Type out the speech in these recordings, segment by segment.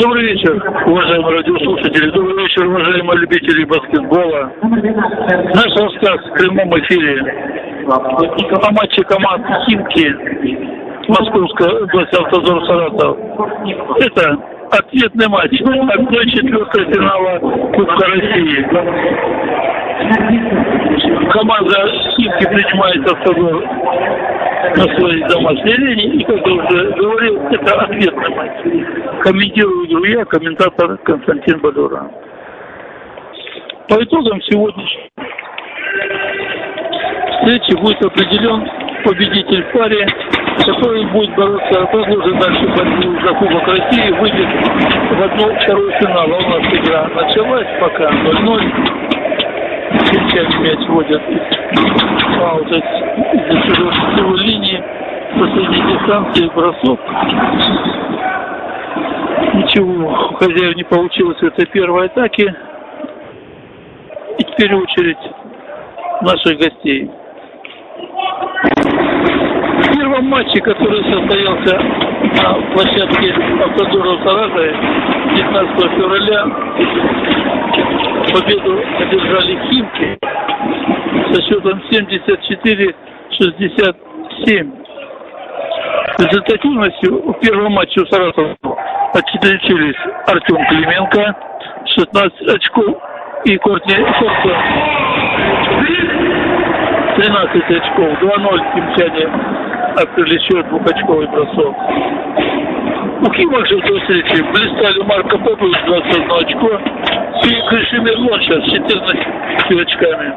Добрый вечер, уважаемые радиослушатели. Добрый вечер, уважаемые любители баскетбола. Наш рассказ в прямом эфире о матче команд Химки Московская область Автозор Саратов. Это ответный матч 1-4 финала Кубка России. Команда Химки принимает Автозор на своей домашней арене. И, как я уже говорил, это ответный матч. Комментирую я, комментатор Константин Бадура. По итогам сегодняшней встречи будет определен победитель в паре, который будет бороться, продолжит дальше борьбу за Кубок России, выйдет в одну вторую финал. У нас игра началась пока 0-0. Сельчане мяч водят аут из-за чужой линии, последней дистанции, бросок. Ничего у хозяев не получилось в этой первой атаке. И теперь очередь наших гостей. В первом матче, который состоялся на площадке Автодора в Саратове 19 февраля, победу одержали Химки со счетом 74-67. Результативностью в первом матче у Саратова отличились Артем Клименко, 16 очков, и Кортни Корсон 13 очков, 2-0 химчане открыли счет двухочковый бросок. У Химок же в той встрече блистали Марко Попович 21 очко и Кришимир Лонча с 14 очками.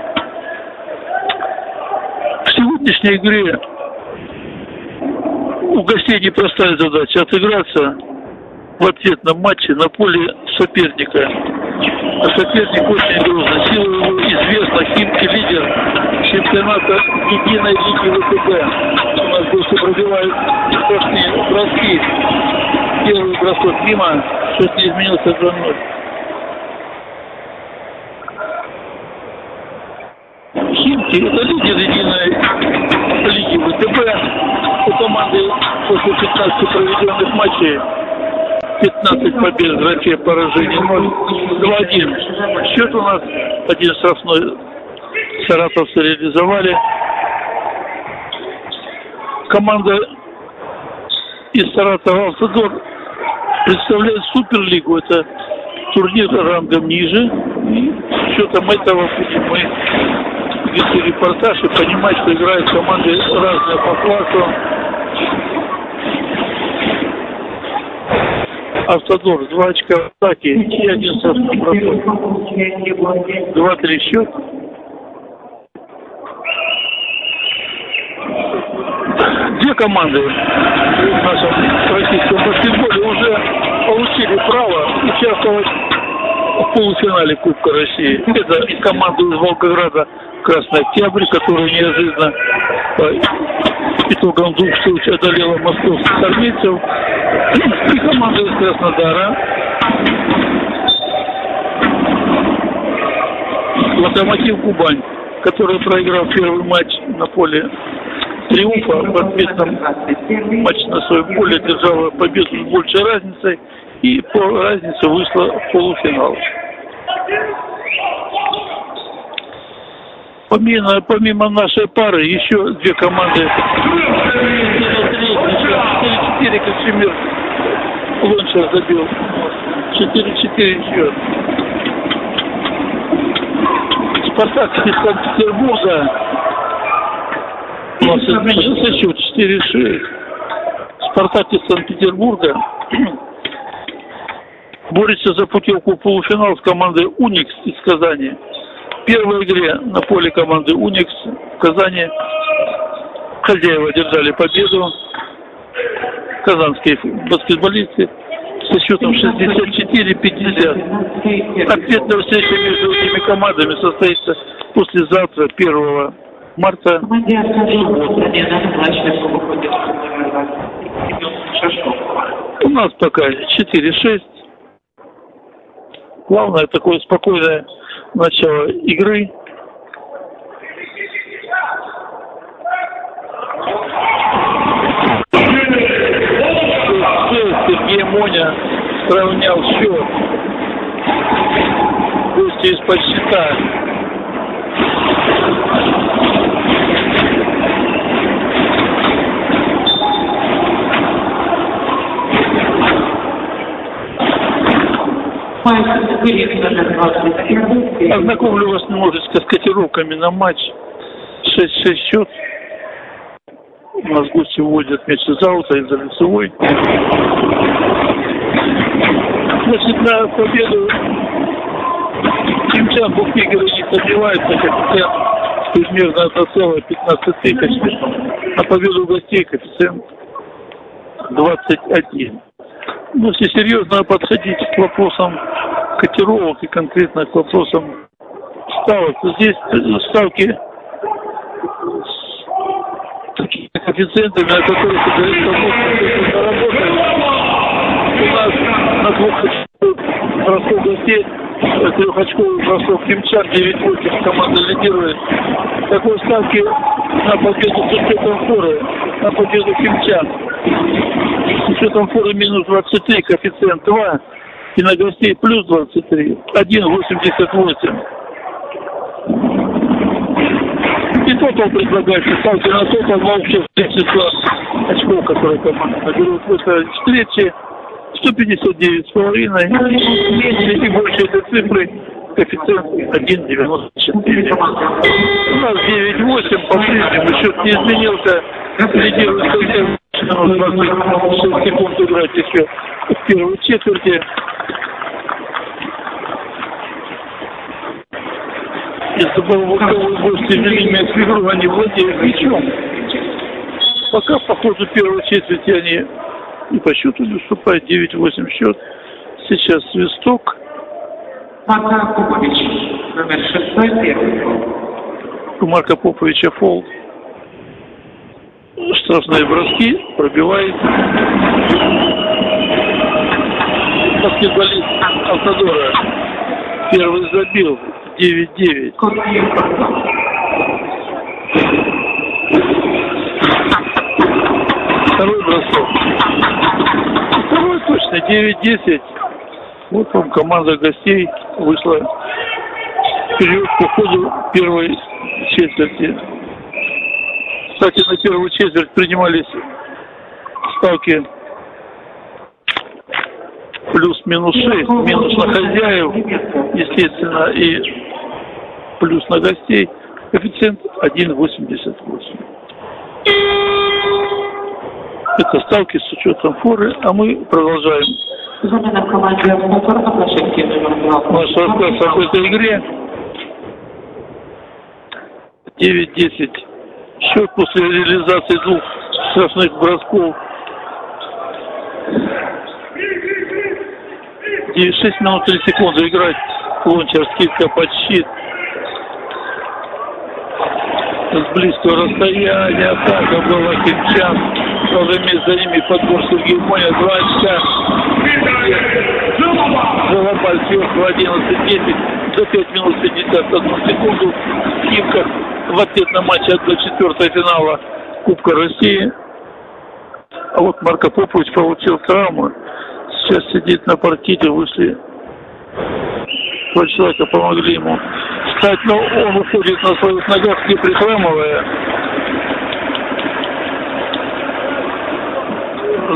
В сегодняшней игре у гостей непростая задача отыграться в ответном матче на поле соперника. А соперник очень грозный. Сила его известна. Химки лидер чемпионата единой лиги ВТБ. У нас гости пробивают страшные броски. Первый бросок мимо. Счет не изменился 2-0. Химки – это лидер единой лиги ВТБ. У команды после 15 проведенных матчей 15 побед, графе поражений 0. 2-1. Счет у нас один штрафной саратовцы реализовали. Команда из Саратова «Автодор» представляет Суперлигу. Это турнир рангом ниже. И счетом этого будем мы вести репортаж и понимать, что играют команды разные по классу. Автодор, два очка в атаке и один бросок. Два-три счет. Две команды в нашем российском баскетболе уже получили право участвовать в полуфинале Кубка России. Это команда из Волгограда Красный Октябрь, которая неожиданно по итогам двух встреч одолела московских армейцев. И команда из Краснодара. Локомотив Кубань, который проиграл первый матч на поле триумфа в ответном матче на своем поле держала победу с большей разницей и по разнице вышла в полуфинал. Помимо, помимо нашей пары еще две команды 4-4 Кочемир Лончер забил. 4-4 счет. Спартак из Санкт-Петербурга. У нас изменился счет 4-6. Спартак из Санкт-Петербурга борется за путевку в полуфинал с командой «Уникс» из Казани. В первой игре на поле команды «Уникс» в Казани хозяева держали победу. Казанские баскетболисты со счетом 64-50. Ответная встреча между этими командами состоится послезавтра, 1 марта, У нас пока 4-6. Главное такое спокойное начало игры. Сергей Моня сравнял счет. Гости из-под щита. Ознакомлю вас немножечко с котировками на матч. 6-6 счет. У нас гости вводят мяч из аута, из-за лицевой. Значит, на победу Кимчан букмекеры не сомневаются, коэффициент примерно 1,15 тысяч. На победу гостей коэффициент 21. Ну, если серьезно подходить к вопросам котировок и конкретно к вопросам ставок, то здесь ставки коэффициентами, о которых говорится, можно заработать. У нас на двух бросок гостей трехочковый бросок Кимчан 9-8 команда лидирует. Такой ставки на победу с учетом форы, на победу Кимчан. С учетом форы минус 23, коэффициент 2. И на гостей плюс 23. 1,88. И тотал предлагается ставки на тотал на общее количество очков, которые команда наберут. Это встречи 159 с половиной. Меньше и больше этой цифры коэффициент 1,94. У нас 9,8, по-прежнему счет не изменился. Лидирует только 26 секунд играть еще в первой четверти. Если бы боковые гости вели мяч в игру, они владеют мячом. Пока по ходу первой четверти они и по счету не уступают 9-8 счет. Сейчас свисток. Марка Попович, номер 6, первый. У Марка Поповича фол. Штрафные броски, пробивает. Баскетболист Автодора. Первый забил. 9-9. Второй бросок. Второй точно, 9-10. Вот вам команда гостей вышла вперед по ходу первой четверти. Кстати, на первую четверть принимались ставки плюс-минус 6, минус на хозяев, естественно, и плюс на гостей. Коэффициент 1,88. Это ставки с учетом форы, а мы продолжаем Замена в команде «Моторно» на площадке номер 2. наш рассказ об этой игре. 9-10. Счет после реализации двух штрафных бросков. 6 минут 3 секунды играть. Лончер скидка под щит. С близкого расстояния атака была Кирчан. Правда, за ними подбор Сергей Моня. Два очка. Голобаль сверху 11-10 за 5 минут 51 секунду. В в ответ на матч до четвертого финала Кубка России. А вот Марко Попович получил травму. Сейчас сидит на партиде, вышли два человека, помогли ему встать, но он уходит на своих ногах, не прихрамывая.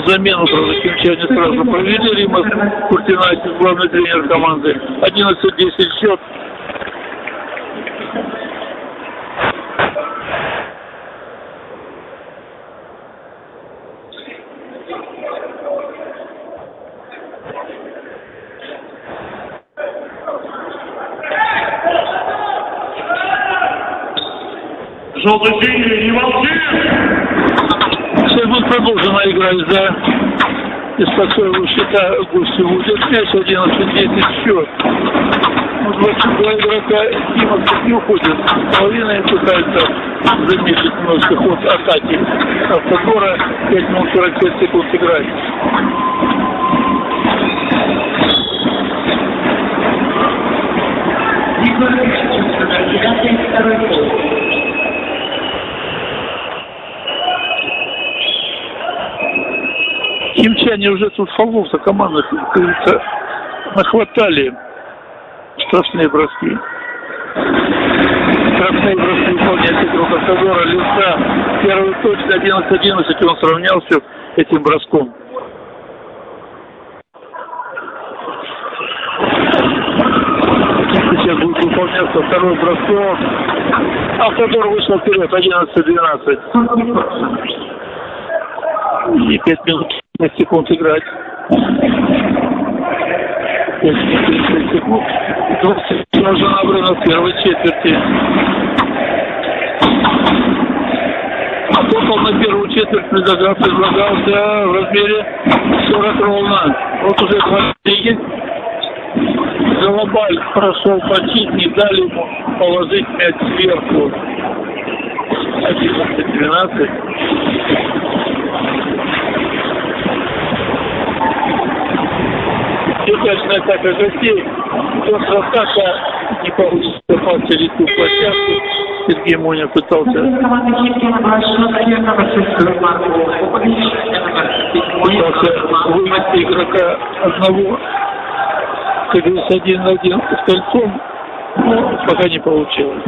Замену, правда, Кимчане сразу провели. Римас Куртинайтис, главный тренер команды. 11-10 счет. Синий, не молчи! Будет продолжена игра из-за из-под счета гости будет мяч 11-10 счет. Ну, 22 игрока Дима не уходит. Половина пытается заметить немножко ход атаки Автодора. 5 минут 45 секунд играть. Егор Ильич, номер 9, второй пол. Химчане уже тут фолов за командных, как говорится, нахватали штрафные броски. Штрафные броски выполняет игрок Автодора Листа. Первый точно 11-11, и он сравнялся этим броском. Сейчас будет выполняться второй бросок. Автодор вышел вперед, 11-12. И 5 минут 5 секунд играть. 5 минут 30 секунд. 20 нужно набрано в первой четверти. А Сокол на первую четверть предлагал, предлагался в размере 40 ровно. Вот уже два лиги. Голобаль прошел почти, не дали ему положить мяч сверху. 11-12. Удачная атака гостей. Просто атака не получится попал через ту площадку. Сергей Моня пытался пытался вывести игрока одного, как один на один с кольцом, но пока не получилось.